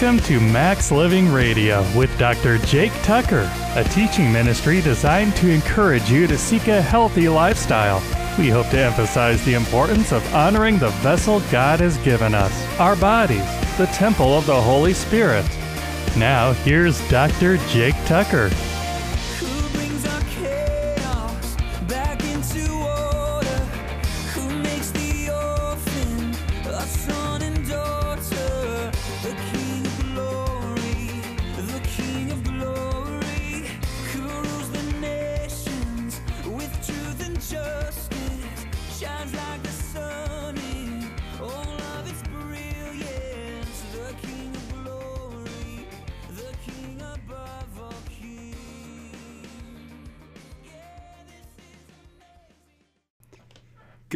Welcome to Max Living Radio with Dr. Jake Tucker, a teaching ministry designed to encourage you to seek a healthy lifestyle. We hope to emphasize the importance of honoring the vessel God has given us, our bodies, the temple of the Holy Spirit. Now, here's Dr. Jake Tucker.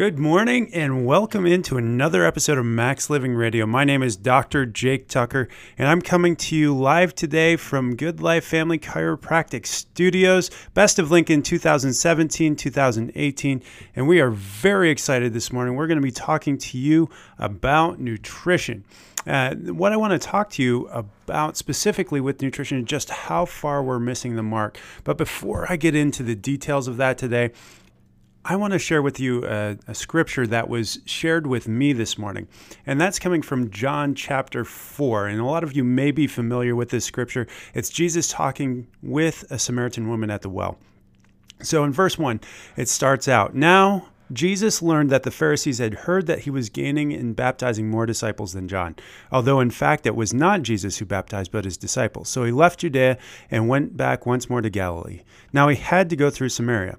Good morning and welcome into another episode of Max Living Radio. My name is Dr. Jake Tucker and I'm coming to you live today from Good Life Family Chiropractic Studios, Best of Lincoln 2017 2018. And we are very excited this morning. We're going to be talking to you about nutrition. Uh, what I want to talk to you about specifically with nutrition is just how far we're missing the mark. But before I get into the details of that today, I want to share with you a, a, scripture that was shared with me this morning, and that's coming from John chapter 4. And a lot of you may be familiar with this scripture. It's Jesus talking with a Samaritan woman at the well. So in verse 1, it starts out Now Jesus learned that the Pharisees had heard that he was gaining and baptizing more disciples than John, although in fact it was not Jesus who baptized, but his disciples. So he left Judea and went back once more to Galilee. Now he had to go through Samaria.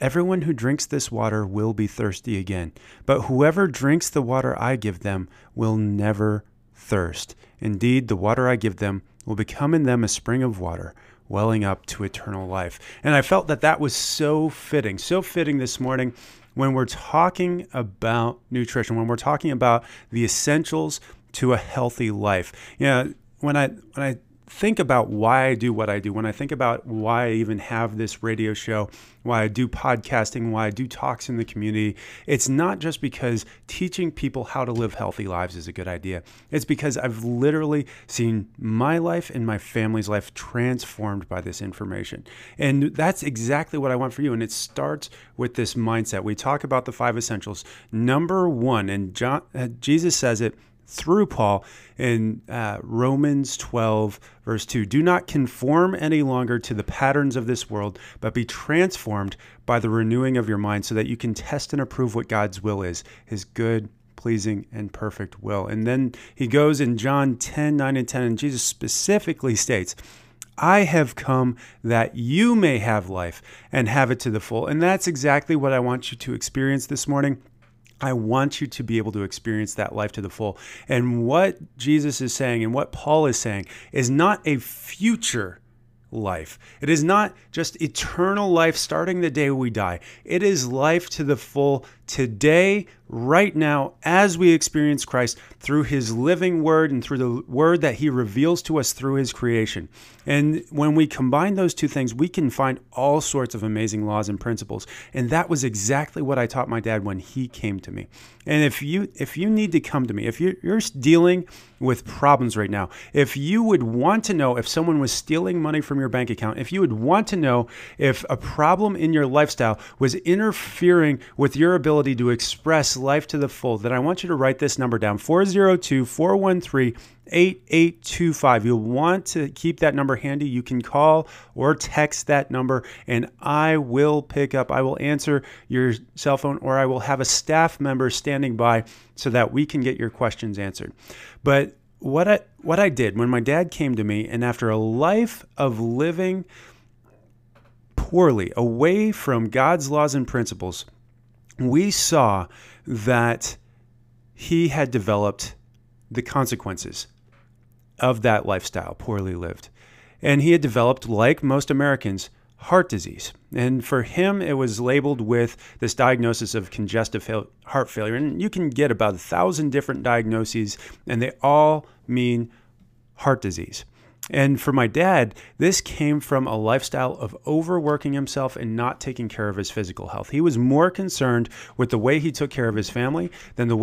Everyone who drinks this water will be thirsty again, but whoever drinks the water I give them will never thirst. Indeed, the water I give them will become in them a spring of water, welling up to eternal life. And I felt that that was so fitting, so fitting this morning when we're talking about nutrition, when we're talking about the essentials to a healthy life. You know, when I when I think about why I do what I do, when I think about why I even have this radio show, why I do podcasting, why I do talks in the community, it's not just because teaching people how to live healthy lives is a good idea. It's because I've literally seen my life and my family's life transformed by this information. And that's exactly what I want for you. And it starts with this mindset. We talk about the five essentials. Number one, and John, uh, Jesus says it through Paul in uh, Romans 12, verse 2. Do not conform any longer to the patterns of this world, but be transformed by the renewing of your mind so that you can test and approve what God's will is, his good, pleasing, and perfect will. And then he goes in John 10, 9, and 10, and Jesus specifically states, I have come that you may have life and have it to the full. And that's exactly what I want you to experience this morning. I want you to be able to experience that life to the full. And what Jesus is saying and what Paul is saying is not a future life. It is not just eternal life starting the day we die. It is life to the full today, right now, as we experience Christ through his living word and through the word that he reveals to us through his creation. And when we combine those two things, we can find all sorts of amazing laws and principles. And that was exactly what I taught my dad when he came to me. And if you if you need to come to me, if you're, you're dealing with problems right now, if you would want to know if someone was stealing money from your bank account, if you would want to know if a problem in your lifestyle was interfering with your ability to express life to the full. Then I want you to write this number down 402 413 8825. You'll want to keep that number handy. You can call or text that number, and I will pick up. I will answer your cell phone, or I will have a staff member standing by so that we can get your questions answered. But what I what I did when my dad came to me, and after a life of living poorly, away from God's laws and principles, we saw that he had developed the consequences of that lifestyle, poorly lived. And he had developed, like most Americans, heart disease. And for him, it was labeled with this diagnosis of congestive heart failure. And you can get about a thousand different diagnoses, and they all mean heart disease. And for my dad, this came from a lifestyle of overworking himself and not taking care of his physical health. He was more concerned with the way he took care of his family than the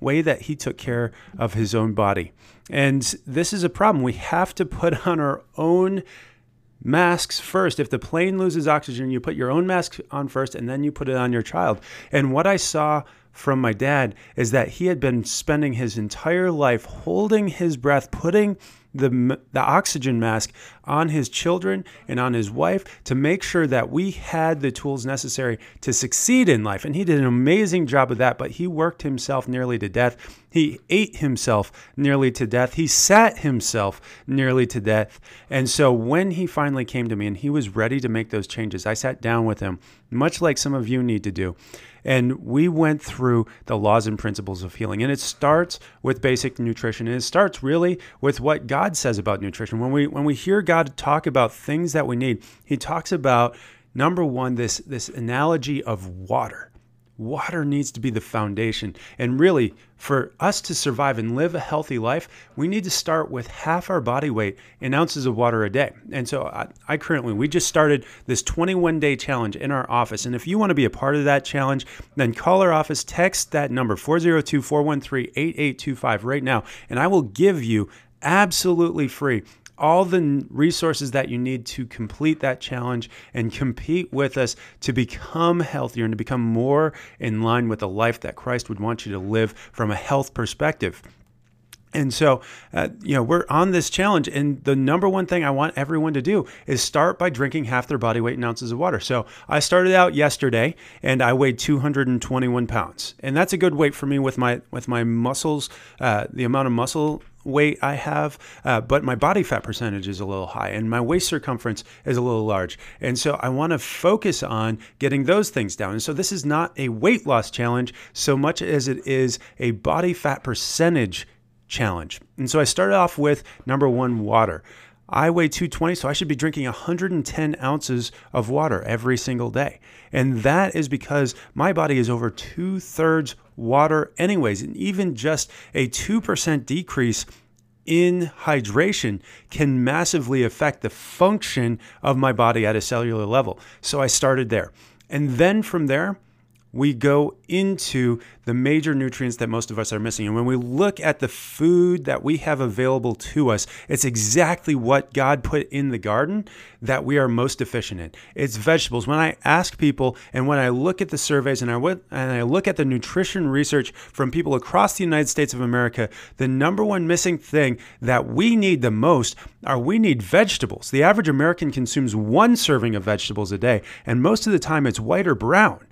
way that he took care of his own body. And this is a problem. We have to put on our own masks first. If the plane loses oxygen, you put your own mask on first and then you put it on your child. And what I saw from my dad is that he had been spending his entire life holding his breath, putting the, the oxygen mask on his children and on his wife to make sure that we had the tools necessary to succeed in life. And he did an amazing job of that, but he worked himself nearly to death. He ate himself nearly to death. He sat himself nearly to death. And so when he finally came to me and he was ready to make those changes, I sat down with him, much like some of you need to do. And we went through the laws and principles of healing. And it starts with basic nutrition. And it starts really with what God says about nutrition. When we when we hear God talk about things that we need, he talks about number one, this this analogy of water Water needs to be the foundation. And really, for us to survive and live a healthy life, we need to start with half our body weight in ounces of water a day. And so I, I currently, we just started this 21 day challenge in our office. And if you want to be a part of that challenge, then call our office, text that number 402 413 8825 right now, and I will give you absolutely free all the resources that you need to complete that challenge and compete with us to become healthier and to become more in line with the life that Christ would want you to live from a health perspective. And so, uh, you know, we're on this challenge. And the number one thing I want everyone to do is start by drinking half their body weight in ounces of water. So I started out yesterday and I weighed 221 pounds. And that's a good weight for me with my, with my muscles, uh, the amount of muscle weight I have, uh, but my body fat percentage is a little high and my waist circumference is a little large. And so I want to focus on getting those things down. And so this is not a weight loss challenge so much as it is a body fat percentage challenge. And so I started off with number one, water. I weigh 220, so I should be drinking 110 ounces of water every single day. And that is because my body is over two thirds water, anyways. And even just a 2% decrease in hydration can massively affect the function of my body at a cellular level. So I started there. And then from there, we go into the major nutrients that most of us are missing. And when we look at the food that we have available to us, it's exactly what God put in the garden that we are most deficient in. It's vegetables. When I ask people and when I look at the surveys and I, and I look at the nutrition research from people across the United States of America, the number one missing thing that we need the most are we need vegetables. The average American consumes one serving of vegetables a day, and most of the time it's white or brown.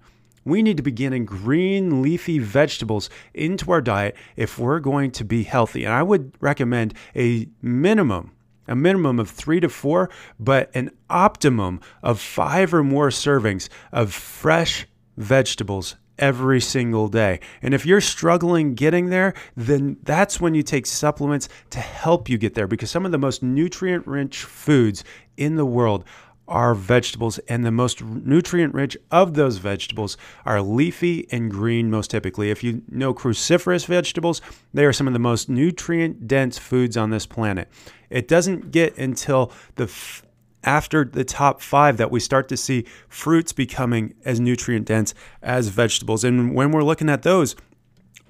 We need to be getting green leafy vegetables into our diet if we're going to be healthy. And I would recommend a minimum a minimum of three to four, but an optimum of five or more servings of fresh vegetables every single day. And if you're struggling getting there, then that's when you take supplements to help you get there because some of the most nutrient rich foods in the world are vegetables, and the most nutrient rich of those vegetables are leafy and green, most typically. If you know cruciferous vegetables, they are some of the most nutrient dense foods on this planet. It doesn't get until the f- after the top five that we start to see fruits becoming as nutrient dense as vegetables. And when we're looking at those,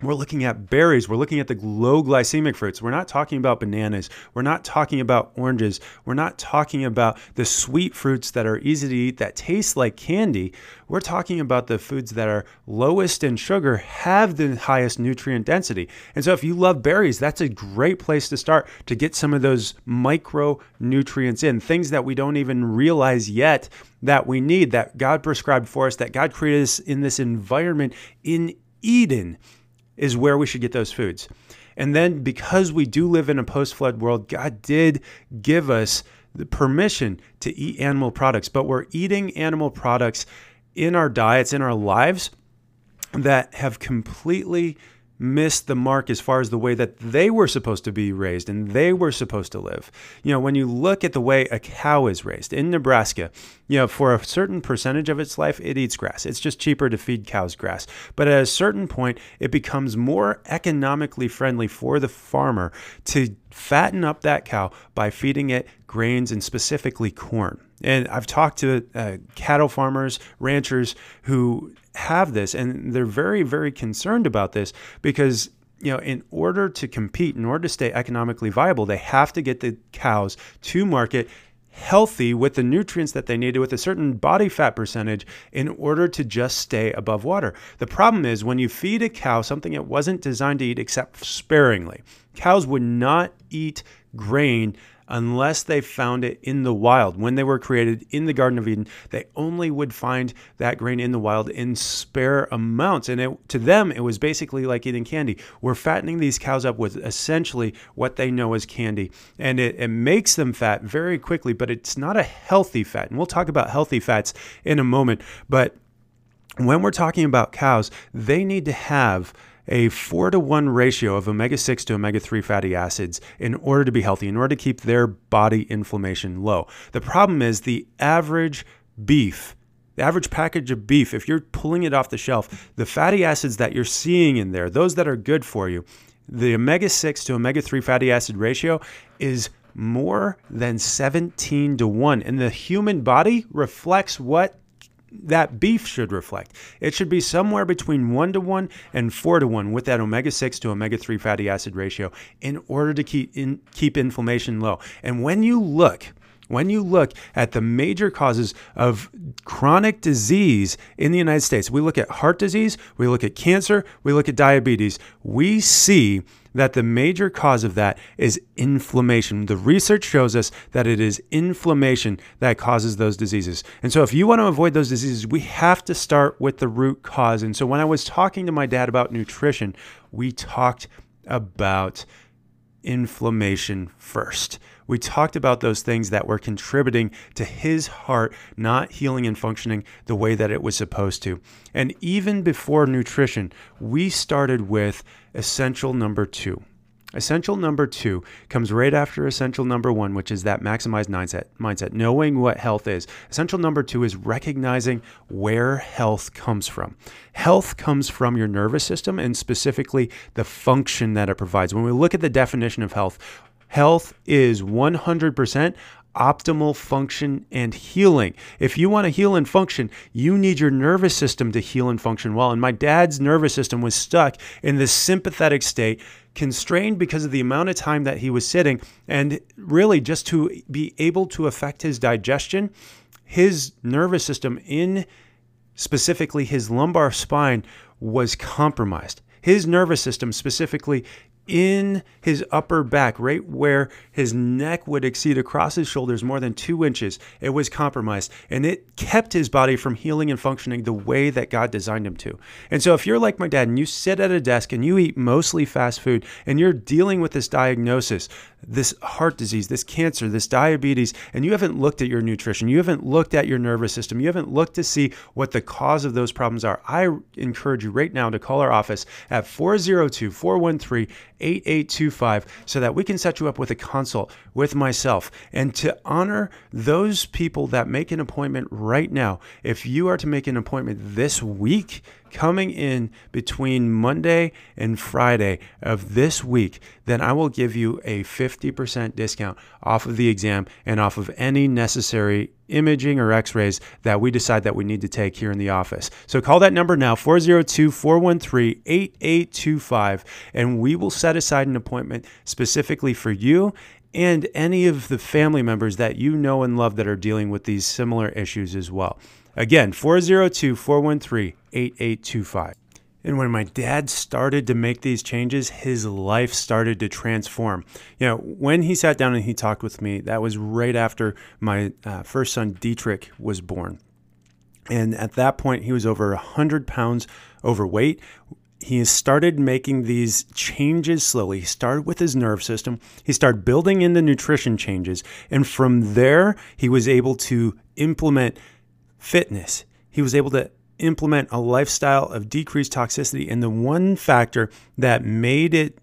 We're looking at berries. We're looking at the low glycemic fruits. We're not talking about bananas. We're not talking about oranges. We're not talking about the sweet fruits that are easy to eat that taste like candy. We're talking about the foods that are lowest in sugar, have the highest nutrient density. And so if you love berries, that's a great place to start to get some of those micronutrients in, things that we don't even realize yet that we need, that God prescribed for us, that God created us in this environment in Eden is where we should get those foods. And then because we do live in a post flood world, God did give us the permission to eat animal products, but we're eating animal products in our diets, in our lives that have completely missed the mark as far as the way that they were supposed to be raised and they were supposed to live. You know, when you look at the way a cow is raised in Nebraska, you know, for a certain percentage of its life, it eats grass. It's just cheaper to feed cows grass. But at a certain point, it becomes more economically friendly for the farmer to fatten up that cow by feeding it grains and specifically corn. And I've talked to uh, cattle farmers, ranchers who have this, and they're very, very concerned about this because you know, in order to compete, in order to stay economically viable, they have to get the cows to market healthy with the nutrients that they needed with a certain body fat percentage in order to just stay above water. The problem is when you feed a cow something it wasn't designed to eat except sparingly, cows would not eat grain unless they found it in the wild. When they were created in the Garden of Eden, they only would find that grain in the wild in spare amounts. And it, to them, it was basically like eating candy. We're fattening these cows up with essentially what they know as candy. And it, it makes them fat very quickly, but it's not a healthy fat. And we'll talk about healthy fats in a moment. But when we're talking about cows, they need to have a four to one ratio of omega 6 to omega 3 fatty acids in order to be healthy, in order to keep their body inflammation low. The problem is the average beef. The average package of beef, if you're pulling it off the shelf, the fatty acids that you're seeing in there, those that are good for you, the omega 6 to omega 3 fatty acid ratio is more than 17 to 1. And the human body reflects what that beef should reflect. It should be somewhere between 1 to 1 and 4 to 1 with that omega 6 to omega 3 fatty acid ratio in order to keep in, keep inflammation low. And when you look when you look at the major causes of chronic disease in the United States, we look at heart disease, we look at cancer, we look at diabetes, we see that the major cause of that is inflammation. The research shows us that it is inflammation that causes those diseases. And so, if you want to avoid those diseases, we have to start with the root cause. And so, when I was talking to my dad about nutrition, we talked about inflammation first. We talked about those things that were contributing to his heart not healing and functioning the way that it was supposed to. And even before nutrition, we started with essential number two. Essential number two comes right after essential number one, which is that maximized mindset, mindset, knowing what health is. Essential number two is recognizing where health comes from. Health comes from your nervous system and specifically the function that it provides. When we look at the definition of health, health is 100% optimal function and healing. If you want to heal and function, you need your nervous system to heal and function well. And my dad's nervous system was stuck in this sympathetic state, constrained because of the amount of time that he was sitting, and really just to be able to affect his digestion, his nervous system in specifically his lumbar spine was compromised. His nervous system, specifically in his upper back, right where his neck would exceed across his shoulders more than two inches. It was compromised and it kept his body from healing and functioning the way that God designed him to. And so, if you're like my dad and you sit at a desk and you eat mostly fast food and you're dealing with this diagnosis, this heart disease, this cancer, this diabetes, and you haven't looked at your nutrition, you haven't looked at your nervous system, you haven't looked to see what the cause of those problems are, I encourage you right now to call our office at 402 413 8825 so that we can set you up with a consult with myself and to honor those people that make an appointment right now. If you are to make an appointment this week, coming in between Monday and Friday of this week, then I will give you a 50% discount off of the exam and off of any necessary imaging or x-rays that we decide that we need to take here in the office. So call that number now 402-413-8825 and we will set aside an appointment specifically for you and any of the family members that you know and love that are dealing with these similar issues as well. Again, 402 413 8825. And when my dad started to make these changes, his life started to transform. You know, when he sat down and he talked with me, that was right after my uh, first son, Dietrich, was born. And at that point, he was over 100 pounds overweight. He started making these changes slowly. He started with his nerve system. He started building in the nutrition changes. And from there, he was able to implement fitness. He was able to implement a lifestyle of decreased toxicity. And the one factor that made it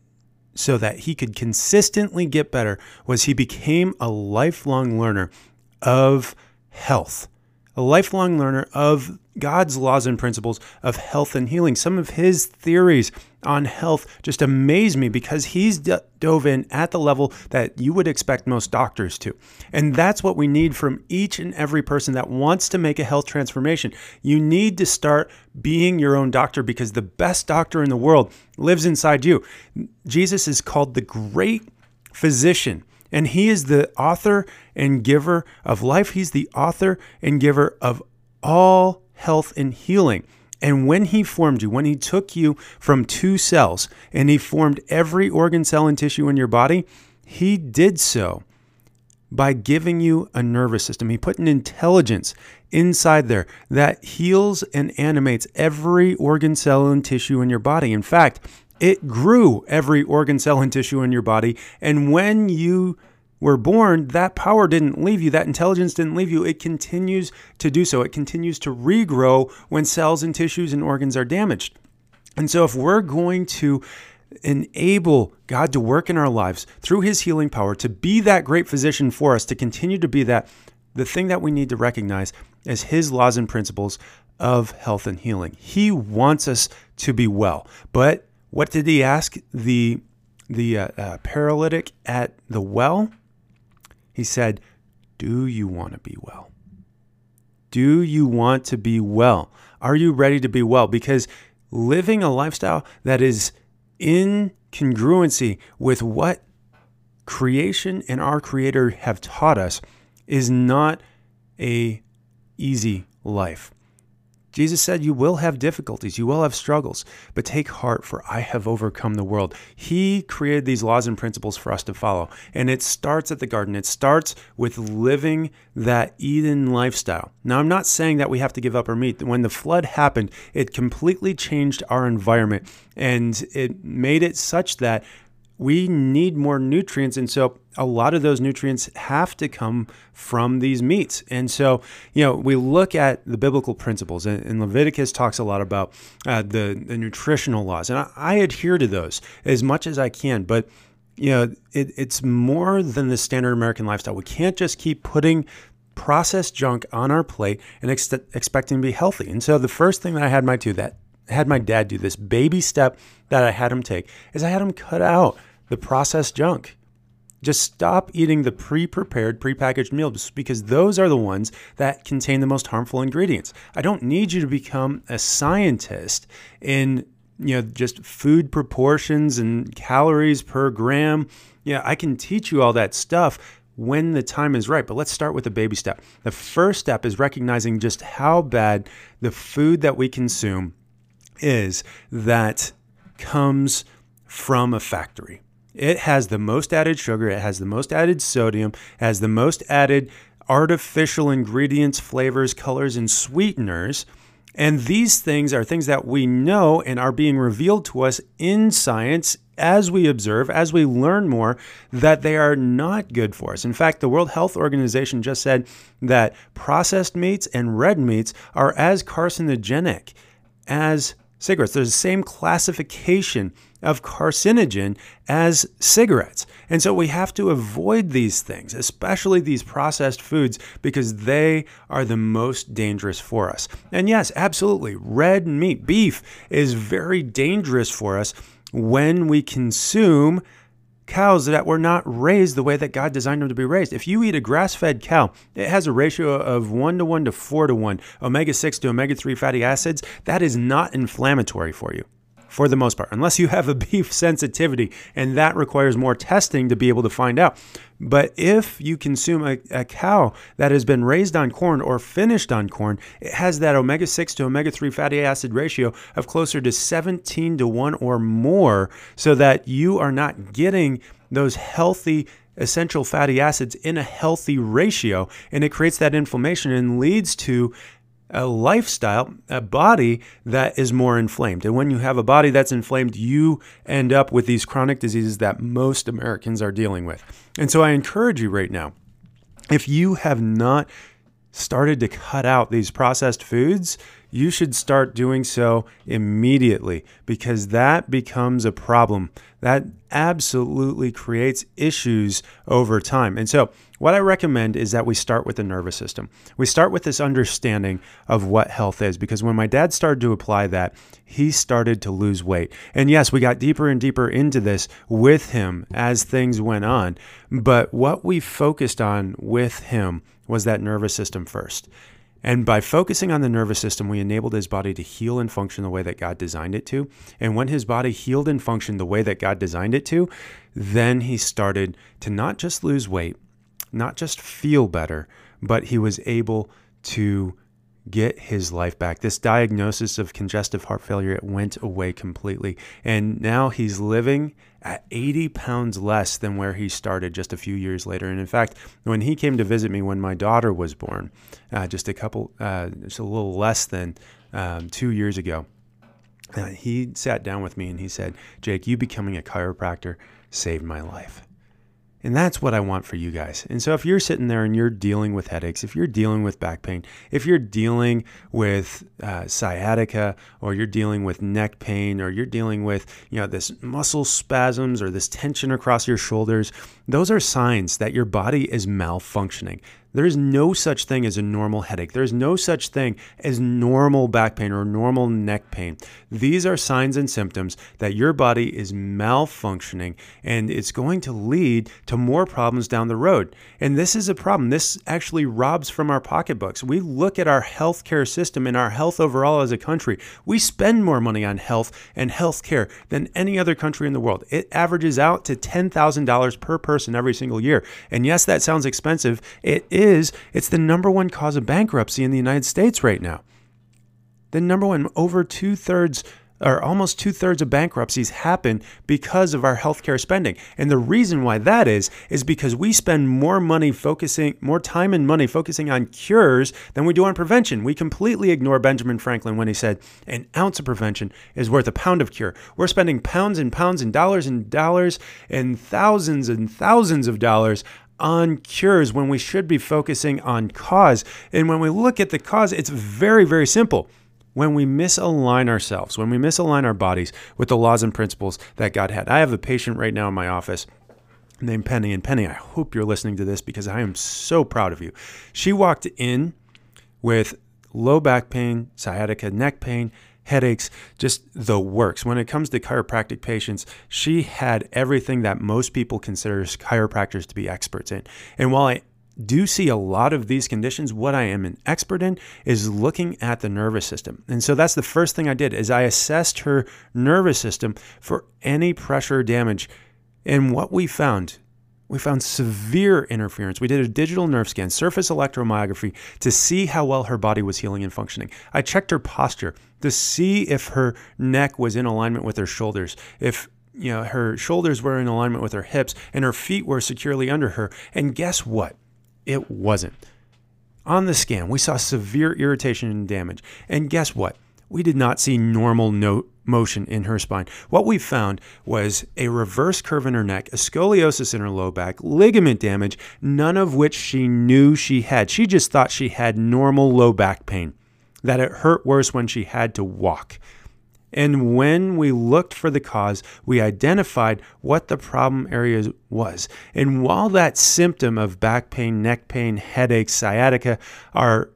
so that he could consistently get better was he became a lifelong learner of health a lifelong learner of God's laws and principles of health and healing. Some of his theories on health just amaze me because he's dove in at the level that you would expect most doctors to. And that's what we need from each and every person that wants to make a health transformation. You need to start being your own doctor because the best doctor in the world lives inside you. Jesus is called the great physician. And He is the author and giver of life. He's the author and giver of all health and healing. And when He formed you, when He took you from two cells and He formed every organ, cell, and tissue in your body, He did so by giving you a nervous system. He put an intelligence inside there that heals and animates every organ, cell, and tissue in your body. In fact, it grew every organ, cell, and tissue in your body. And when you were born, that power didn't leave you, that intelligence didn't leave you. It continues to do so. It continues to regrow when cells and tissues and organs are damaged. And so, if we're going to enable God to work in our lives through his healing power, to be that great physician for us, to continue to be that, the thing that we need to recognize is his laws and principles of health and healing. He wants us to be well, but what did he ask the the uh, uh, paralytic at the well? He said, "Do you want to be well? Do you want to be well? Are you ready to be well? Because living a lifestyle that is in congruency with what creation and our creator have taught us is not a easy life. Jesus said, You will have difficulties, you will have struggles, but take heart, for I have overcome the world. He created these laws and principles for us to follow. And it starts at the garden, it starts with living that Eden lifestyle. Now, I'm not saying that we have to give up our meat. When the flood happened, it completely changed our environment and it made it such that we need more nutrients. And so a lot of those nutrients have to come from these meats. And so, you know, we look at the biblical principles, and, Leviticus talks a lot about uh, the, the nutritional laws. And I, I adhere to those as much as I can. But you know, it, it's more than the standard American lifestyle. We can't just keep putting processed junk on our plate and ex- expecting to be healthy. And so the first thing that I had my do that had my dad do this baby step that I had him take is I had him cut out the processed junk. Just stop eating the pre-prepared, pre-packaged meals because those are the ones that contain the most harmful ingredients. I don't need you to become a scientist in you know just food proportions and calories per gram. Yeah, I can teach you all that stuff when the time is right. But let's start with a baby step. The first step is recognizing just how bad the food that we consume is that comes from a factory. It has the most added sugar, it has the most added sodium, has the most added artificial ingredients, flavors, colors, and sweeteners. And these things are things that we know and are being revealed to us in science as we observe, as we learn more, that they are not good for us. In fact, the World Health Organization just said that processed meats and red meats are as carcinogenic as cigarettes. There's the same classification of carcinogen as cigarettes. And so we have to avoid these things, especially these processed foods, because they are the most dangerous for us. And yes, absolutely, red meat, beef, is very dangerous for us when we consume cows that were not raised the way that God designed them to be raised. If you eat a grass fed cow, it has a ratio of 1 to 1 to 4 to 1, omega 6 to omega 3 fatty acids. That is not inflammatory for you for the most part, unless you have a beef sensitivity, and that requires more testing to be able to find out. But if you consume a, a, cow that has been raised on corn or finished on corn, it has that omega 6 to omega 3 fatty acid ratio of closer to 17 to 1 or more, so that you are not getting those healthy essential fatty acids in a healthy ratio. And it creates that inflammation and leads to a lifestyle, a body that is more inflamed. And when you have a body that's inflamed, you end up with these chronic diseases that most Americans are dealing with. And so I encourage you right now if you have not started to cut out these processed foods, you should start doing so immediately because that becomes a problem. That absolutely creates issues over time. And so, what I recommend is that we start with the nervous system. We start with this understanding of what health is because when my dad started to apply that, he started to lose weight. And yes, we got deeper and deeper into this with him as things went on. But what we focused on with him was that nervous system first. And by focusing on the nervous system, we enabled his body to heal and function the way that God designed it to. And when his body healed and functioned the way that God designed it to, then he started to not just lose weight, not just feel better, but he was able to get his life back. This diagnosis of congestive heart failure it went away completely, and now he's living at 80 pounds less than where he started just a few years later. And in fact, when he came to visit me when my daughter was born, uh, just a couple, uh, just a little less than um, two years ago, uh, he sat down with me and he said, "Jake, you becoming a chiropractor saved my life." And that's what I want for you guys. And so if you're sitting there and you're dealing with headaches, if you're dealing with back pain, if you're dealing with uh, sciatica, or you're dealing with neck pain, or you're dealing with you know this muscle spasms or this tension across your shoulders, those are signs that your body is malfunctioning. There is no such thing as a normal headache. There is no such thing as normal back pain or normal neck pain. These are signs and symptoms that your body is malfunctioning and it's going to lead to more problems down the road. And this is a problem. This actually robs from our pocketbooks. We look at our healthcare system and our health overall as a country. We spend more money on health and healthcare than any other country in the world. It averages out to $10,000 per person every single year. And yes, that sounds expensive. It is is it's the number one cause of bankruptcy in the United States right now. The number one, over two thirds or almost two thirds of bankruptcies happen because of our healthcare spending. And the reason why that is, is because we spend more money focusing, more time and money focusing on cures than we do on prevention. We completely ignore Benjamin Franklin when he said, an ounce of prevention is worth a pound of cure. We're spending pounds and pounds and dollars and dollars and thousands and thousands of dollars on cures when we should be focusing on cause. And when we look at the cause, it's very, very simple. When we misalign ourselves, when we misalign our bodies with the laws and principles that God had. I have a patient right now in my office named Penny. And Penny, I hope you're listening to this because I am so proud of you. She walked in with low back pain, sciatica, neck pain, headaches, just the works. When it comes to chiropractic patients, she had everything that most people consider chiropractors to be experts in. And while I do see a lot of these conditions what i am an expert in is looking at the nervous system and so that's the first thing i did is i assessed her nervous system for any pressure damage and what we found we found severe interference. We did a digital nerve scan, surface electromyography to see how well her body was healing and functioning. I checked her posture to see if her neck was in alignment with her shoulders, if you know her shoulders were in alignment with her hips and her feet were securely under her. And guess what? It wasn't. On the scan, we saw severe irritation and damage. And guess what? We did not see normal no motion in her spine. What we found was a reverse curve in her neck, a scoliosis in her low back, ligament damage, none of which she knew she had. She just thought she had normal low back pain, that it hurt worse when she had to walk. And when we looked for the cause, we identified what the problem area was. And while that symptom of back pain, neck pain, headaches, sciatica are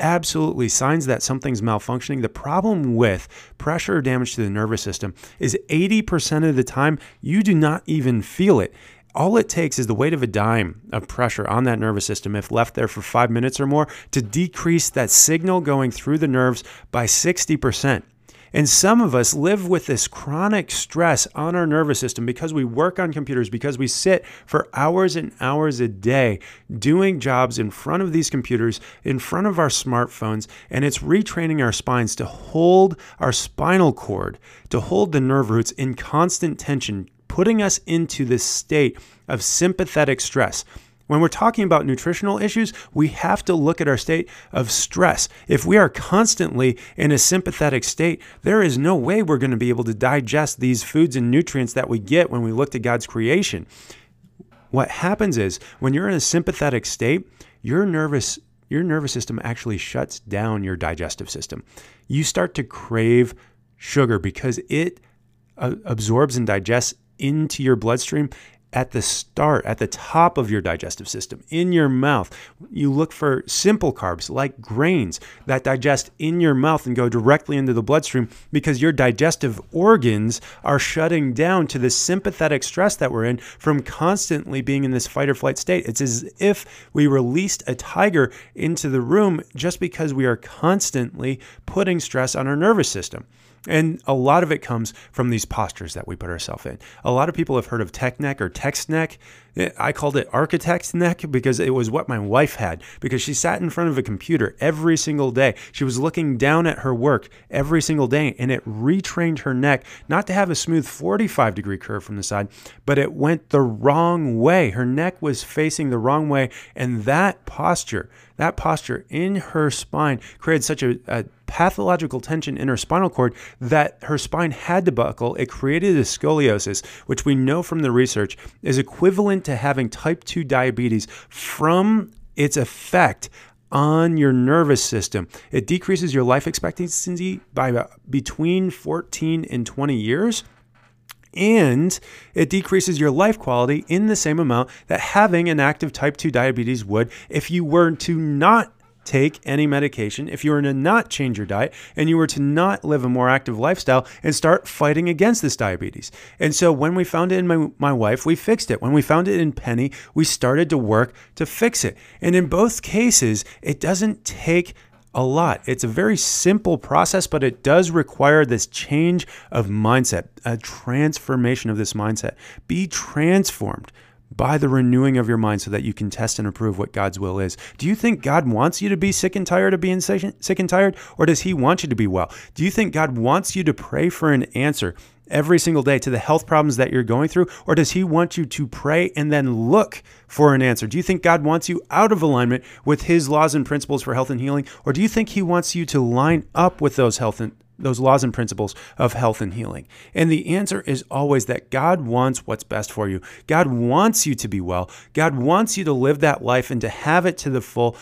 absolutely signs that something's malfunctioning. The problem with pressure or damage to the nervous system is 80% of the time you do not even feel it. All it takes is the weight of a dime of pressure on that nervous system, if left there for five minutes or more, to decrease that signal going through the nerves by 60%. And some of us live with this chronic stress on our nervous system because we work on computers, because we sit for hours and hours a day doing jobs in front of these computers, in front of our smartphones, and it's retraining our spines to hold our spinal cord, to hold the nerve roots in constant tension, putting us into this state of sympathetic stress. When we're talking about nutritional issues, we have to look at our state of stress. If we are constantly in a sympathetic state, there is no way we're going to be able to digest these foods and nutrients that we get when we look to God's creation. What happens is when you're in a sympathetic state, your nervous your nervous system actually shuts down your digestive system. You start to crave sugar because it uh, absorbs and digests into your bloodstream at the start, at the top of your digestive system, in your mouth. You look for simple carbs like grains that digest in your mouth and go directly into the bloodstream because your digestive organs are shutting down to the sympathetic stress that we're in from constantly being in this fight or flight state. It's as if we released a tiger into the room just because we are constantly putting stress on our nervous system. And a lot of it comes from these postures that we put ourselves in. A lot of people have heard of tech neck or text neck. Eh, I called it architect's neck because it was what my wife had because she sat in front of a computer every single day. She was looking down at her work every single day and it retrained her neck not to have a smooth 45 degree curve from the side, but it went the wrong way. Her neck was facing the wrong way and that posture, that posture in her spine created such a, a pathological tension in her spinal cord that her spine had to buckle. It created a scoliosis, which we know from the research is equivalent to having type 2 diabetes from its effect on your nervous system. It decreases your life expectancy by between 14 and 20 years. And it decreases your life quality in the same amount that having an active type 2 diabetes would if you were to not take any medication, if you were to not change your diet and you were to not live a more active lifestyle and start fighting against this diabetes. And so when we found it in my, my wife, we fixed it. When we found it in Penny, we started to work to fix it. And in both cases, it doesn't take a lot. It's a very simple process, but it does require this change of mindset, a transformation of this mindset. Be transformed by the renewing of your mind so that you can test and approve what God's will is. Do you think God wants you to be sick and tired of being sick and tired, or does He want you to be well? Do you think God wants you to pray for an answer every single day to the health problems that you're going through, or does He want you to pray and then look for an answer? Do you think God wants you out of alignment with His laws and principles for health and healing, or do you think He wants you to line up with those health and those laws and principles of health and healing? And the answer is always that God wants what's best for you. God wants you to be well. God wants you to live that life and to have it to the full.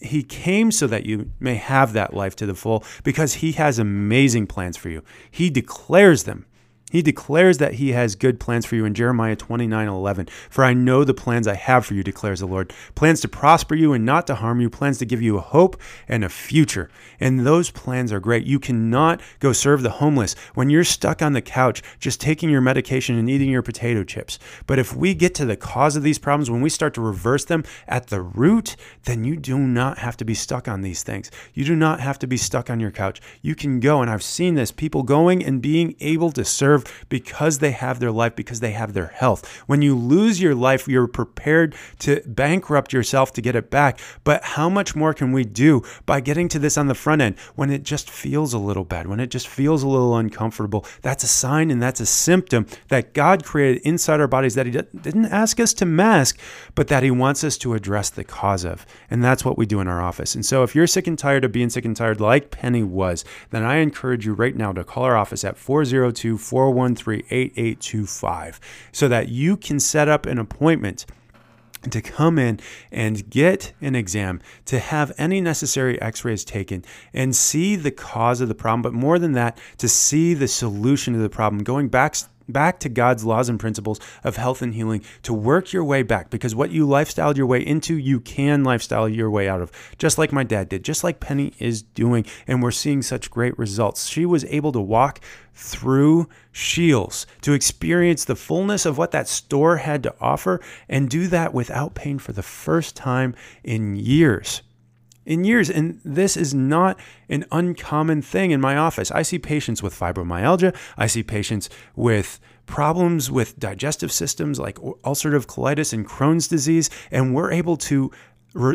He came so that you may have that life to the full because He has amazing plans for you. He declares them. He declares that he has good plans for you in Jeremiah 29 11. For I know the plans I have for you, declares the Lord plans to prosper you and not to harm you, plans to give you a hope and a future. And those plans are great. You cannot go serve the homeless when you're stuck on the couch just taking your medication and eating your potato chips. But if we get to the cause of these problems, when we start to reverse them at the root, then you do not have to be stuck on these things. You do not have to be stuck on your couch. You can go, and I've seen this people going and being able to serve because they have their life, because they have their health. When you lose your life, you're prepared to bankrupt yourself to get it back. But how much more can we do by getting to this on the front end when it just feels a little bad, when it just feels a little uncomfortable? That's a sign and that's a symptom that God created inside our bodies that He didn't ask us to mask, but that He wants us to address the cause of. And that's what we do in our office. And so if you're sick and tired of being sick and tired like Penny was, then I encourage you right now to call our office at 402 401 413 8825 so that you can set up an appointment to come in and get an exam, to have any necessary x rays taken and see the cause of the problem, but more than that, to see the solution to the problem. Going back back to God's laws and principles of health and healing to work your way back because what you lifestyled your way into, you can lifestyle your way out of, just like my dad did, just like Penny is doing. And we're seeing such great results. She was able to walk through Scheels to experience the fullness of what that store had to offer and do that without pain for the first time in years in years. And this is not an uncommon thing in my office. I see patients with fibromyalgia, I see patients with problems with digestive systems like ulcerative colitis and Crohn's disease, and we're able to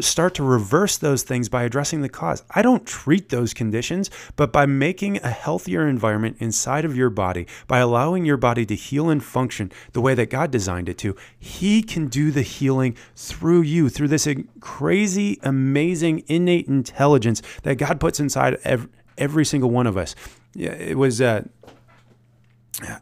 start to reverse those things by addressing the cause. I don't treat those conditions, but by making a healthier environment inside of your body, by allowing your body to heal and function the way that God designed it to, He can do the healing through you, through this crazy, amazing, innate intelligence that God puts inside every, every single one of us. Yeah, it was. Uh,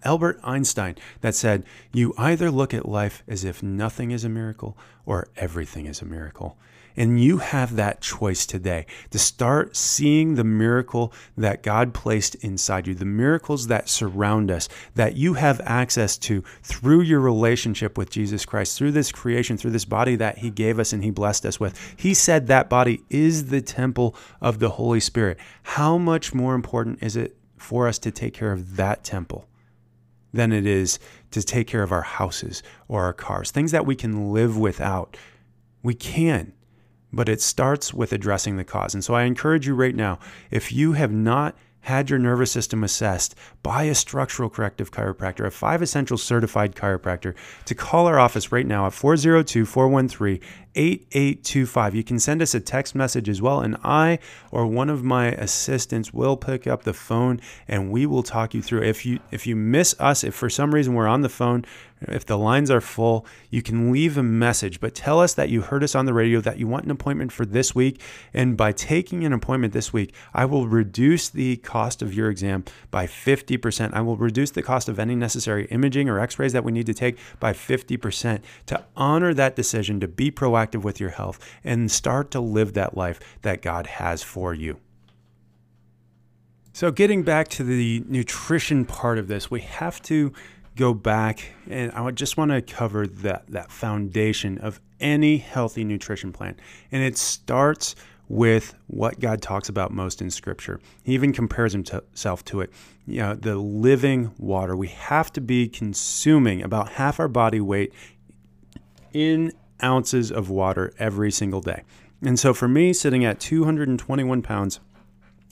Albert Einstein that said, You either look at life as if nothing is a miracle or everything is a miracle. And you have that choice today to start seeing the miracle that God placed inside you, the miracles that surround us, that you have access to through your relationship with Jesus Christ, through this creation, through this body that He gave us and He blessed us with. He said that body is the temple of the Holy Spirit. How much more important is it for us to take care of that temple? Than it is to take care of our houses or our cars, things that we can live without. We can but it starts with addressing the cause. And so I encourage you right now if you have not had your nervous system assessed by a structural corrective chiropractor, a five essential certified chiropractor, to call our office right now at 402 413 8825. You can send us a text message as well, and I or one of my assistants will pick up the phone and we will talk you through. If you if you miss us, if for some reason we're on the phone, if the lines are full, you can leave a message, but tell us that you heard us on the radio, that you want an appointment for this week. And by taking an appointment this week, I will reduce the cost of your exam by 50%. I will reduce the cost of any necessary imaging or x rays that we need to take by 50% to honor that decision, to be proactive with your health, and start to live that life that God has for you. So, getting back to the nutrition part of this, we have to go back and I just want to cover that that foundation of any healthy nutrition plan. And it starts with what God talks about most in scripture. He even compares himself to it. You know, the living water. We have to be consuming about half our body weight in ounces of water every single day. And so for me, sitting at 221 pounds,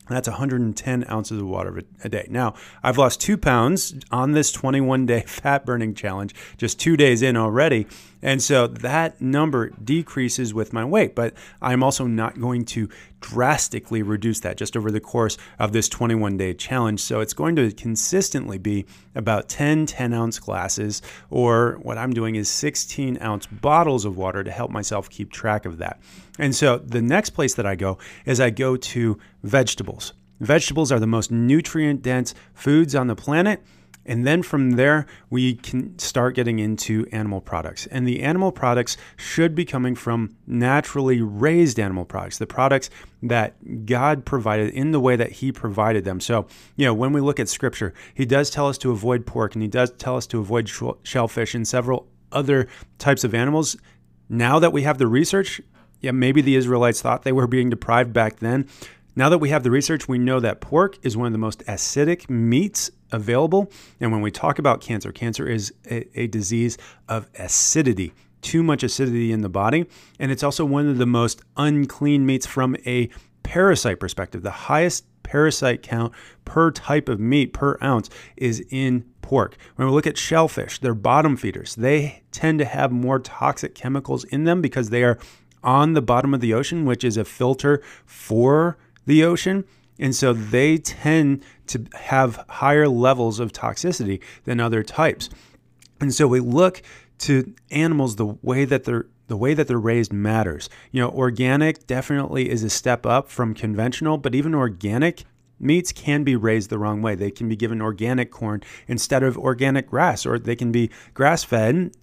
that's 110 ounces of water a day. Now, I've lost two pounds on this 21 day fat burning challenge, just two days in already. And so that number decreases with my weight, but I'm also not going to drastically reduce that just over the course of this 21 day challenge. So it's going to consistently be about 10 10 ounce glasses, or what I'm doing is 16 ounce bottles of water to help myself keep track of that. And so the next place that I go is I go to vegetables. Vegetables are the most nutrient dense foods on the planet. And then from there, we can start getting into animal products. And the animal products should be coming from naturally raised animal products, the products that God provided in the way that He provided them. So, you know, when we look at scripture, He does tell us to avoid pork and He does tell us to avoid shellfish and several other types of animals. Now that we have the research, yeah, maybe the Israelites thought they were being deprived back then. Now that we have the research, we know that pork is one of the most acidic meats available. And when we talk about cancer, cancer is a, a, disease of acidity, too much acidity in the body. And it's also one of the most unclean meats from a parasite perspective. The highest parasite count per type of meat per ounce is in pork. When we look at shellfish, they're bottom feeders. They tend to have more toxic chemicals in them because they are on the bottom of the ocean, which is a filter for the ocean. And so they tend to have higher levels of toxicity than other types. And so we look to animals the way that they're the way that they're raised matters. You know, organic definitely is a step up from conventional, but even organic meats can be raised the wrong way. They can be given organic corn instead of organic grass, or they can be grass fed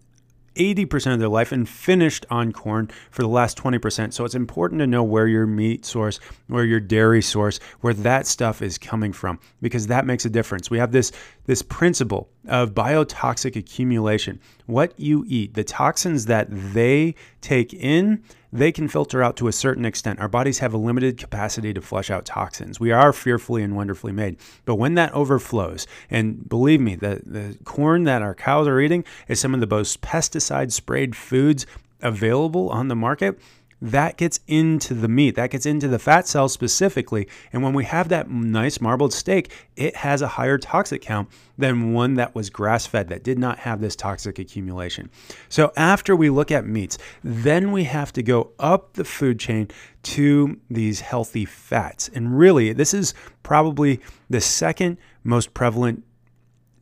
80% of their life and finished on corn for the last 20%. So it's important to know where your meat source, where your dairy source, where that stuff is coming from because that makes a difference. We have this this principle of biotoxic accumulation. What you eat, the toxins that they take in they can filter out to a certain extent. Our bodies have a limited capacity to flush out toxins. We are fearfully and wonderfully made. But when that overflows, and believe me, the, the corn that our cows are eating is some of the most pesticide sprayed foods available on the market that gets into the meat, that gets into the fat cells specifically. And when we have that nice marbled steak, it has a higher toxic count than one that was grass fed, that did not have this toxic accumulation. So after we look at meats, then we have to go up the food chain to these healthy fats. And really, this is probably the second most prevalent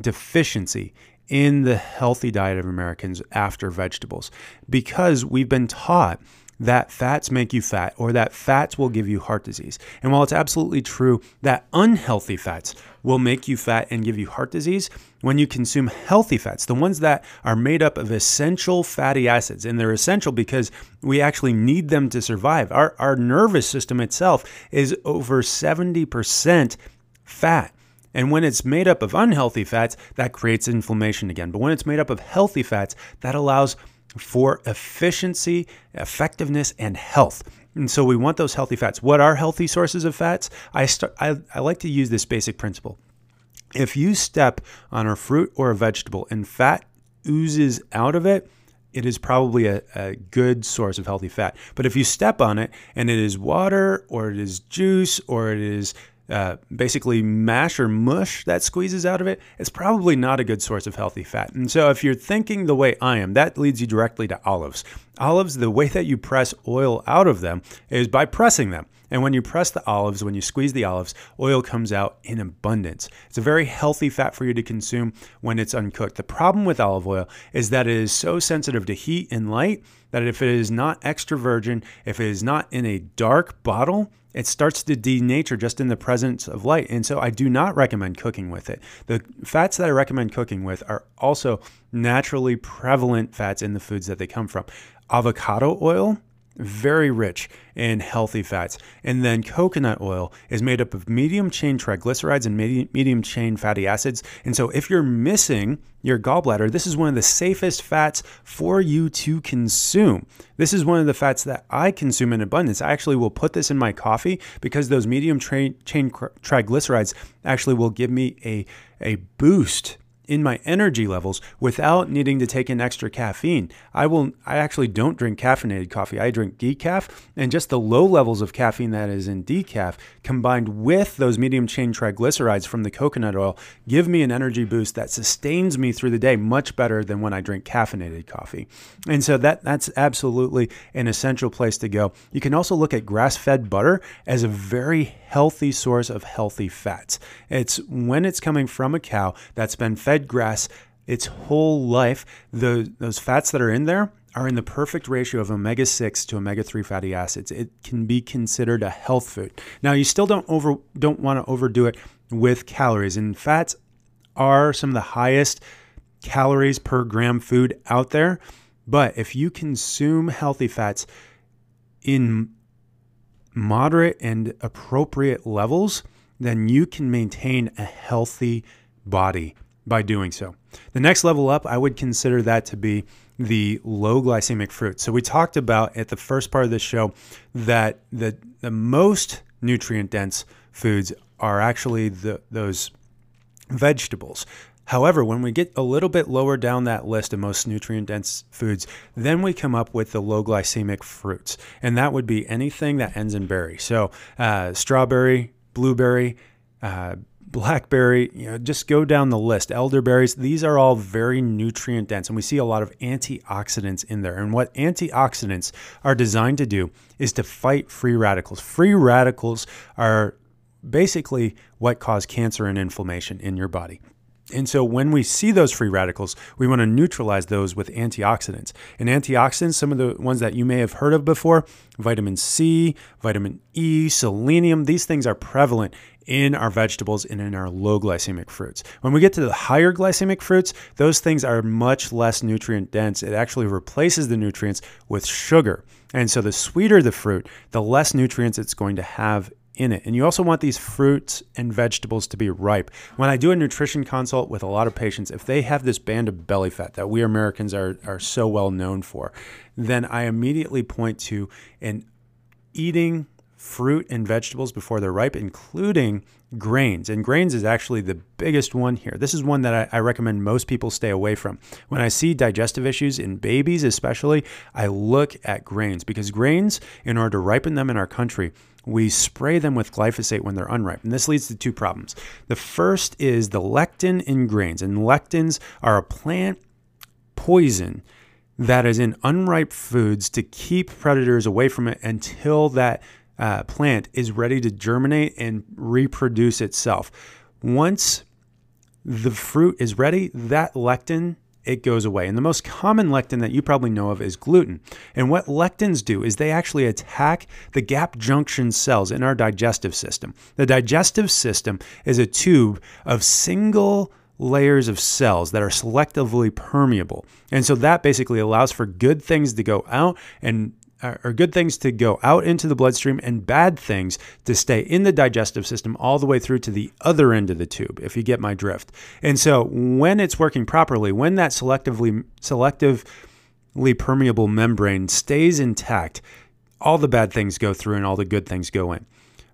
deficiency in the healthy diet of Americans after vegetables because we've been taught that fats make you fat or that fats will give you heart disease. And while it's absolutely true that unhealthy fats will make you fat and give you heart disease, when you consume healthy fats, the ones that are made up of essential fatty acids, and they're essential because we actually need them to survive. Our, our nervous system itself is over 70% fat. And when it's made up of unhealthy fats, that creates inflammation again. But when it's made up of healthy fats, that allows for efficiency, effectiveness, and health. And so we want those healthy fats. What are healthy sources of fats? I, start, I, I like to use this basic principle. If you step on a fruit or a vegetable and fat oozes out of it, it is probably a, a, good source of healthy fat. But if you step on it and it is water or it is juice or it is uh, basically mash or mush that squeezes out of it, it's probably not a good source of healthy fat. And so, if you're thinking the way I am, that leads you directly to olives. Olives, the way that you press oil out of them is by pressing them. And when you press the olives, when you squeeze the olives, oil comes out in abundance. It's a very healthy fat for you to consume when it's uncooked. The problem with olive oil is that it is so sensitive to heat and light that if it is not extra virgin, if it is not in a dark bottle, it starts to denature just in the presence of light. And so I do not recommend cooking with it. The fats that I recommend cooking with are also naturally prevalent fats in the foods that they come from. Avocado oil very rich in healthy fats. And then coconut oil is made up of medium chain triglycerides and medium chain fatty acids. And so if you're missing your gallbladder, this is one of the safest fats for you to consume. This is one of the fats that I consume in abundance. I actually will put this in my coffee because those medium chain triglycerides actually will give me a, a boost in my energy levels without needing to take in extra caffeine. I will I actually don't drink caffeinated coffee. I drink decaf and just the low levels of caffeine that is in decaf combined with those medium chain triglycerides from the coconut oil give me an energy boost that sustains me through the day much better than when I drink caffeinated coffee. And so that that's absolutely an essential place to go. You can also look at grass-fed butter as a very healthy source of healthy fats. It's when it's coming from a cow that's been fed grass its whole life, the, those fats that are in there are in the perfect ratio of omega 6 to omega 3 fatty acids. It can be considered a health food. Now, you still don't over don't want to overdo it with calories. And fats are some of the highest calories per gram food out there. But if you consume healthy fats in moderate and appropriate levels, then you can maintain a healthy body by doing so. The next level up, I would consider that to be the low glycemic fruit. So we talked about at the first part of this show that the the most nutrient dense foods are actually the those vegetables. However, when we get a little bit lower down that list of most nutrient dense foods, then we come up with the low glycemic fruits. And that would be anything that ends in berry. So, uh, strawberry, blueberry, uh, blackberry, you know, just go down the list. Elderberries, these are all very nutrient dense, and we see a lot of antioxidants in there. And what antioxidants are designed to do is to fight free radicals. Free radicals are basically what cause cancer and inflammation in your body. And so when we see those free radicals, we want to neutralize those with antioxidants. And antioxidants, some of the ones that you may have heard of before, vitamin C, vitamin E, selenium, these things are prevalent in our vegetables and in our low glycemic fruits. When we get to the higher glycemic fruits, those things are much less nutrient dense. It actually replaces the nutrients with sugar. And so the sweeter the fruit, the less nutrients it's going to have in it. And you also want these fruits and vegetables to be ripe. When I do a nutrition consult with a lot of patients, if they have this band of belly fat that we Americans are, are so well known for, then I immediately point to an eating fruit and vegetables before they're ripe, including grains. And grains is actually the biggest one here. This is one that I, I, recommend most people stay away from. When I see digestive issues in babies, especially, I look at grains because grains, in order to ripen them in our country, we spray them with glyphosate when they're unripe. And this leads to two problems. The first is the lectin in grains, and lectins are a plant poison that is in unripe foods to keep predators away from it until that uh, plant is ready to germinate and reproduce itself. Once the fruit is ready, that lectin it goes away. And the most common lectin that you probably know of is gluten. And what lectins do is they actually attack the gap junction cells in our digestive system. The digestive system is a tube of single layers of cells that are selectively permeable. And so that basically allows for good things to go out and are good things to go out into the bloodstream and bad things to stay in the digestive system all the way through to the other end of the tube, if you get my drift. And so when it's working properly, when that selectively selectively permeable membrane stays intact, all the bad things go through and all the good things go in.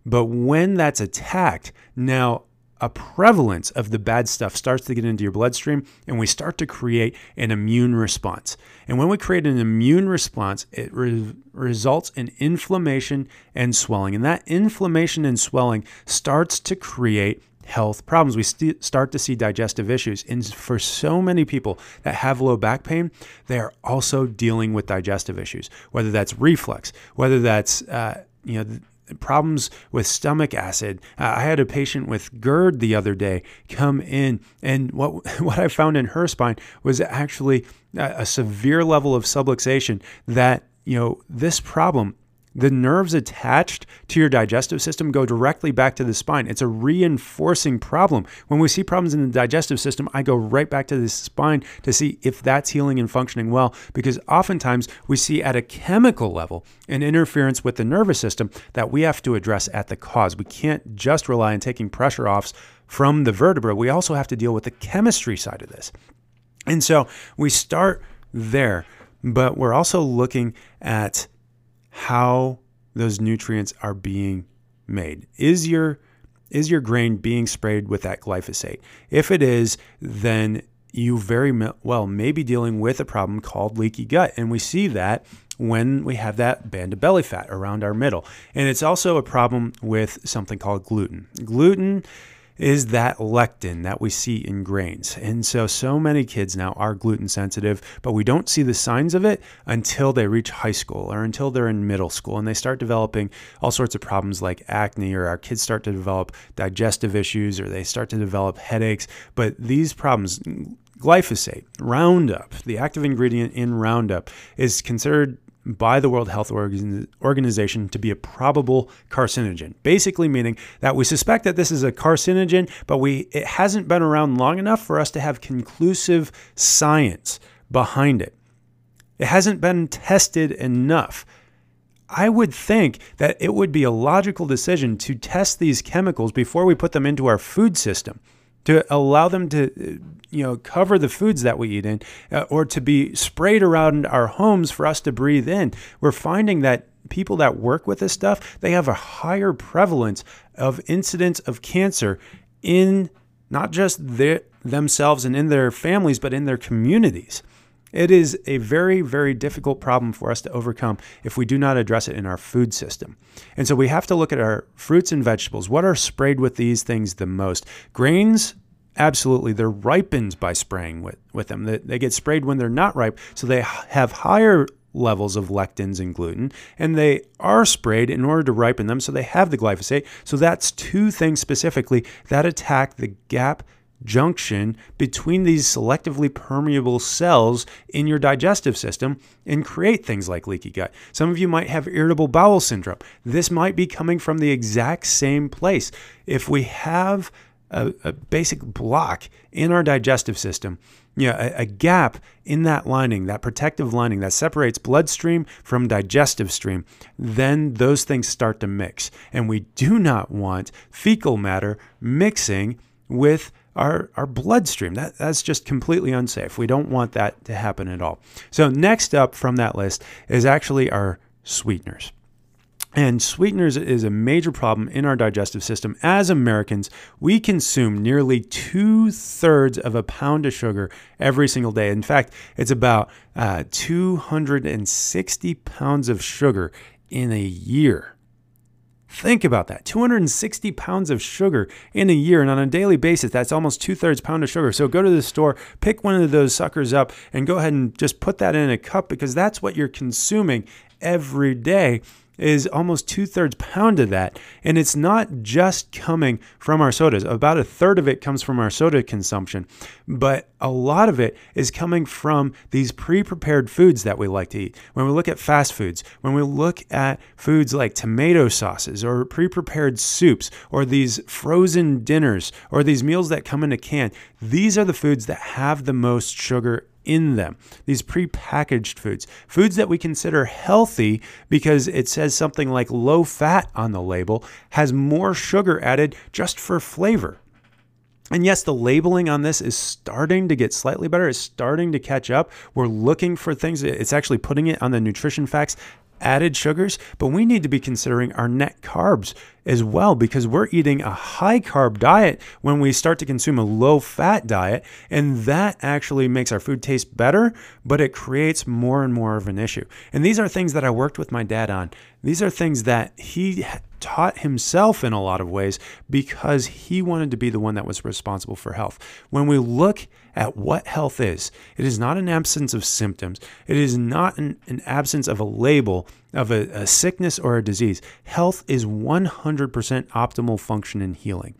But when that's attacked, now a prevalence of the bad stuff starts to get into your bloodstream and we start to create an immune response. And when we create an immune response, it re- results in inflammation and swelling. And that inflammation and swelling starts to create health problems. We st- start to see digestive issues. And for so many people that have low back pain, they are also dealing with digestive issues, whether that's reflux, whether that's, uh, you know, problems with stomach acid. Uh, I had a patient with GERD the other day come in, and what what I found in her spine was actually a, a severe level of subluxation. That you know this problem the nerves attached to your digestive system go directly back to the spine. It's a reinforcing problem. When we see problems in the digestive system, I go right back to the spine to see if that's healing and functioning well, because oftentimes we see at a chemical level an interference with the nervous system that we have to address at the cause. We can't just rely on taking pressure offs from the vertebra. We also have to deal with the chemistry side of this. And so we start there, but we're also looking at how those nutrients are being made. Is your is your grain being sprayed with that glyphosate? If it is, then you very well may be dealing with a problem called leaky gut. And we see that when we have that band of belly fat around our middle. And it's also a problem with something called gluten. Gluten is that lectin that we see in grains. And so, so many kids now are gluten sensitive, but we don't see the signs of it until they reach high school or until they're in middle school and they start developing all sorts of problems like acne, or our kids start to develop digestive issues, or they start to develop headaches. But these problems, glyphosate, Roundup, the active ingredient in Roundup, is considered by the World Health Organization to be a probable carcinogen. Basically meaning that we suspect that this is a carcinogen, but we it hasn't been around long enough for us to have conclusive science behind it. It hasn't been tested enough. I would think that it would be a logical decision to test these chemicals before we put them into our food system to allow them to you know cover the foods that we eat in uh, or to be sprayed around our homes for us to breathe in. We're finding that people that work with this stuff they have a higher prevalence of incidence of cancer in not just their, themselves and in their families but in their communities it is a very, very difficult problem for us to overcome if we do not address it in our food system. And so we have to look at our fruits and vegetables. What are sprayed with these things the most? Grains, absolutely, they're ripened by spraying with, with them. They, they get sprayed when they're not ripe, so they have higher levels of lectins and gluten, and they are sprayed in order to ripen them, so they have the glyphosate. So that's two things specifically that attack the gap junction between these selectively permeable cells in your digestive system and create things like leaky gut. Some of you might have irritable bowel syndrome. This might be coming from the exact same place. If we have a, a basic block in our digestive system, know, a, a, gap in that lining, that protective lining that separates bloodstream from digestive stream, then those things start to mix. And we do not want fecal matter mixing with our, our bloodstream. That, that's just completely unsafe. We don't want that to happen at all. So, next up from that list is actually our sweeteners. And sweeteners is a major problem in our digestive system. As Americans, we consume nearly two thirds of a pound of sugar every single day. In fact, it's about uh, 260 pounds of sugar in a year. Think about that 260 pounds of sugar in a year. And on a daily basis, that's almost two thirds pound of sugar. So go to the store, pick one of those suckers up, and go ahead and just put that in a cup because that's what you're consuming every day is almost two thirds pound of that. And it's not just coming from our sodas. About a third of it comes from our soda consumption, but a lot of it is coming from these pre prepared foods that we like to eat. When we look at fast foods, when we look at foods like tomato sauces or pre prepared soups or these frozen dinners or these meals that come in a can, these are the foods that have the most sugar in them. These prepackaged foods, foods that we consider healthy because it says something like low fat on the label, has more sugar added just for flavor. And yes, the labeling on this is starting to get slightly better. It's starting to catch up. We're looking for things. It's actually putting it on the nutrition facts added sugars, but we need to be considering our net carbs as well because we're eating a high carb diet when we start to consume a low fat diet. And that actually makes our food taste better, but it creates more and more of an issue. And these are things that I worked with my dad on. These are things that he taught himself in a lot of ways because he wanted to be the one that was responsible for health. When we look at what health is, it is not an absence of symptoms, it is not an, an absence of a label of a, a sickness or a disease. Health is 100% optimal function and healing.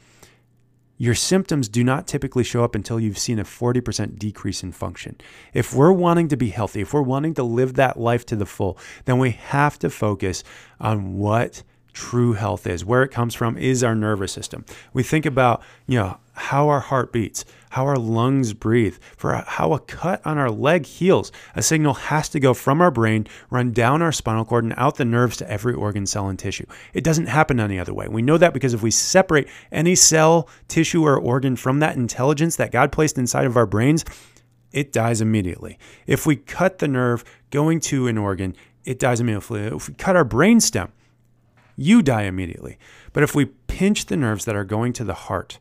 Your symptoms do not typically show up until you've seen a 40% decrease in function. If we're wanting to be healthy, if we're wanting to live that life to the full, then we have to focus on what true health is. Where it comes from is our nervous system. We think about, you know, how our heart beats, how our lungs breathe, for how a cut on our leg heals. A signal has to go from our brain, run down our spinal cord, and out the nerves to every organ, cell, and tissue. It doesn't happen any other way. We know that because if we separate any cell, tissue, or organ from that intelligence that God placed inside of our brains, it dies immediately. If we cut the nerve going to an organ, it dies immediately. If we cut our brain stem, you die immediately. But if we pinch the nerves that are going to the heart,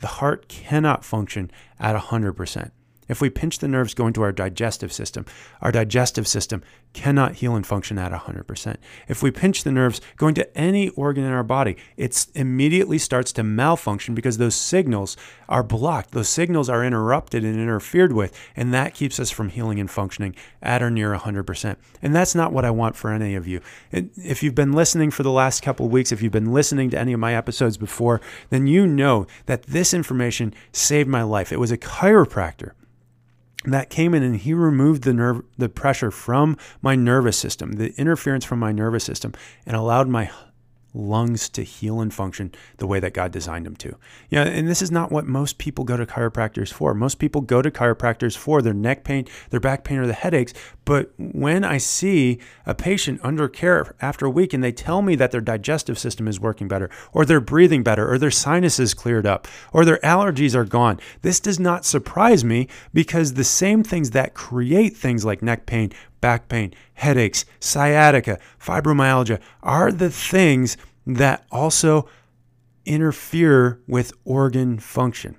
the heart cannot function at 100%. If we pinch the nerves going to our digestive system, our digestive system cannot heal and function at 100%. If we pinch the nerves going to any organ in our body, it immediately starts to malfunction because those signals are blocked. Those signals are interrupted and interfered with, and that keeps us from healing and functioning at or near 100%. And that's not what I want for any of you. If you've been listening for the last couple weeks, if you've been listening to any of my episodes before, then you know that this information saved my life. It was a chiropractor that came in and he removed the nerve the pressure from my nervous system the interference from my nervous system and allowed my lungs to heal and function the way that God designed them to. Yeah, and this is not what most people go to chiropractors for. Most people go to chiropractors for their neck pain, their back pain, or the headaches. But when I see a patient under care after a week and they tell me that their digestive system is working better, or they're breathing better, or their sinuses cleared up, or their allergies are gone, this does not surprise me because the same things that create things like neck pain, back pain, headaches, sciatica, fibromyalgia are the things that also interfere with organ function.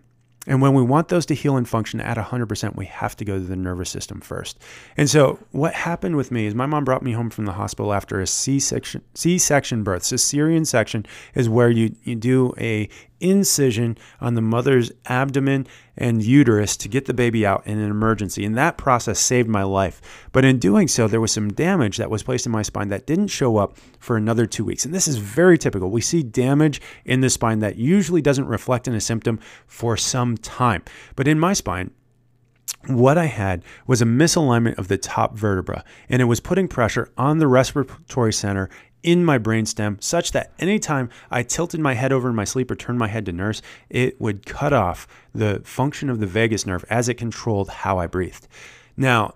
And when we want those to heal and function at 100%, we have to go to the nervous system first. And so, what happened with me is my mom brought me home from the hospital after a C-section, C-section birth. Cesarean section is where you, you do a incision on the mother's abdomen and uterus to get the baby out in an emergency. And that process saved my life. But in doing so, there was some damage that was placed in my spine that didn't show up for another two weeks. And this is very typical. We see damage in the spine that usually doesn't reflect in a symptom for some time. But in my spine, what I had was a misalignment of the top vertebra, and it was putting pressure on the respiratory center in my brainstem such that anytime I tilted my head over in my sleep or turned my head to nurse, it would cut off the function of the vagus nerve as it controlled how I breathed. Now,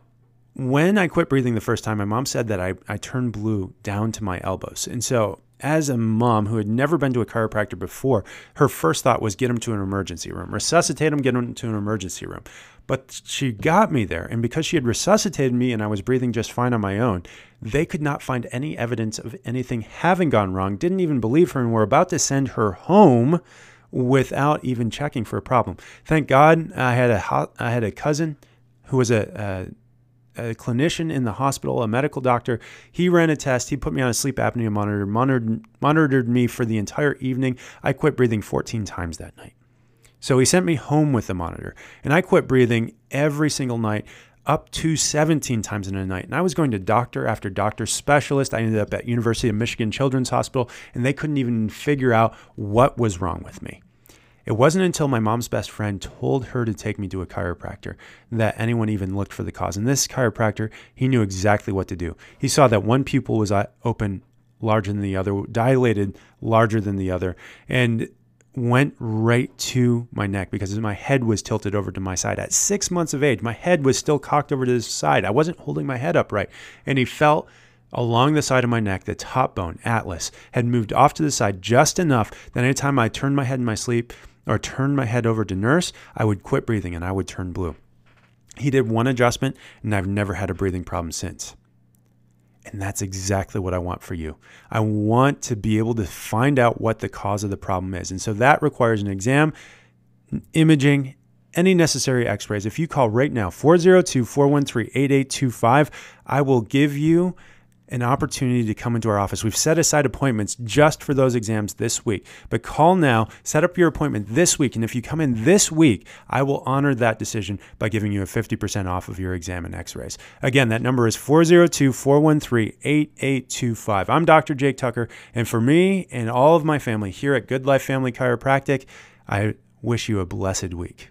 when I quit breathing the first time, my mom said that I, I turned blue down to my elbows. And so, as a mom who had never been to a chiropractor before, her first thought was get him to an emergency room, resuscitate him, get him to an emergency room. But she got me there. And because she had resuscitated me and I was breathing just fine on my own, they could not find any evidence of anything having gone wrong, didn't even believe her, and were about to send her home without even checking for a problem. Thank God I had a, I had a cousin who was a, a, a clinician in the hospital, a medical doctor. He ran a test. He put me on a sleep apnea monitor, monitored, monitored me for the entire evening. I quit breathing 14 times that night. So he sent me home with the monitor, and I quit breathing every single night up to 17 times in a night. And I was going to doctor after doctor specialist. I ended up at University of Michigan Children's Hospital, and they couldn't even figure out what was wrong with me. It wasn't until my mom's best friend told her to take me to a chiropractor that anyone even looked for the cause. And this chiropractor, he knew exactly what to do. He saw that one pupil was uh, open larger than the other, dilated larger than the other, and went right to my neck because my head was tilted over to my side. At six months of age, my head was still cocked over to the side. I wasn't holding my head upright. And he felt along the side of my neck, the top bone, atlas, had moved off to the side just enough that anytime I turned my head in my sleep or turned my head over to nurse, I would quit breathing and I would turn blue. He did one adjustment, and I've never had a breathing problem since. And that's exactly what I want for you. I want to be able to find out what the cause of the problem is. And so that requires an exam, imaging, any necessary x rays. If you call right now, 402 413 8825, I will give you an opportunity to come into our office. We've set aside appointments just for those exams this week. But call now, set up your appointment this week. And if you come in this week, I will honor that decision by giving you a 50% off of your exam and x rays. Again, that number is 402 413 8825. I'm Dr. Jake Tucker. And for me and all of my family here at Good Life Family Chiropractic, I wish you a blessed week.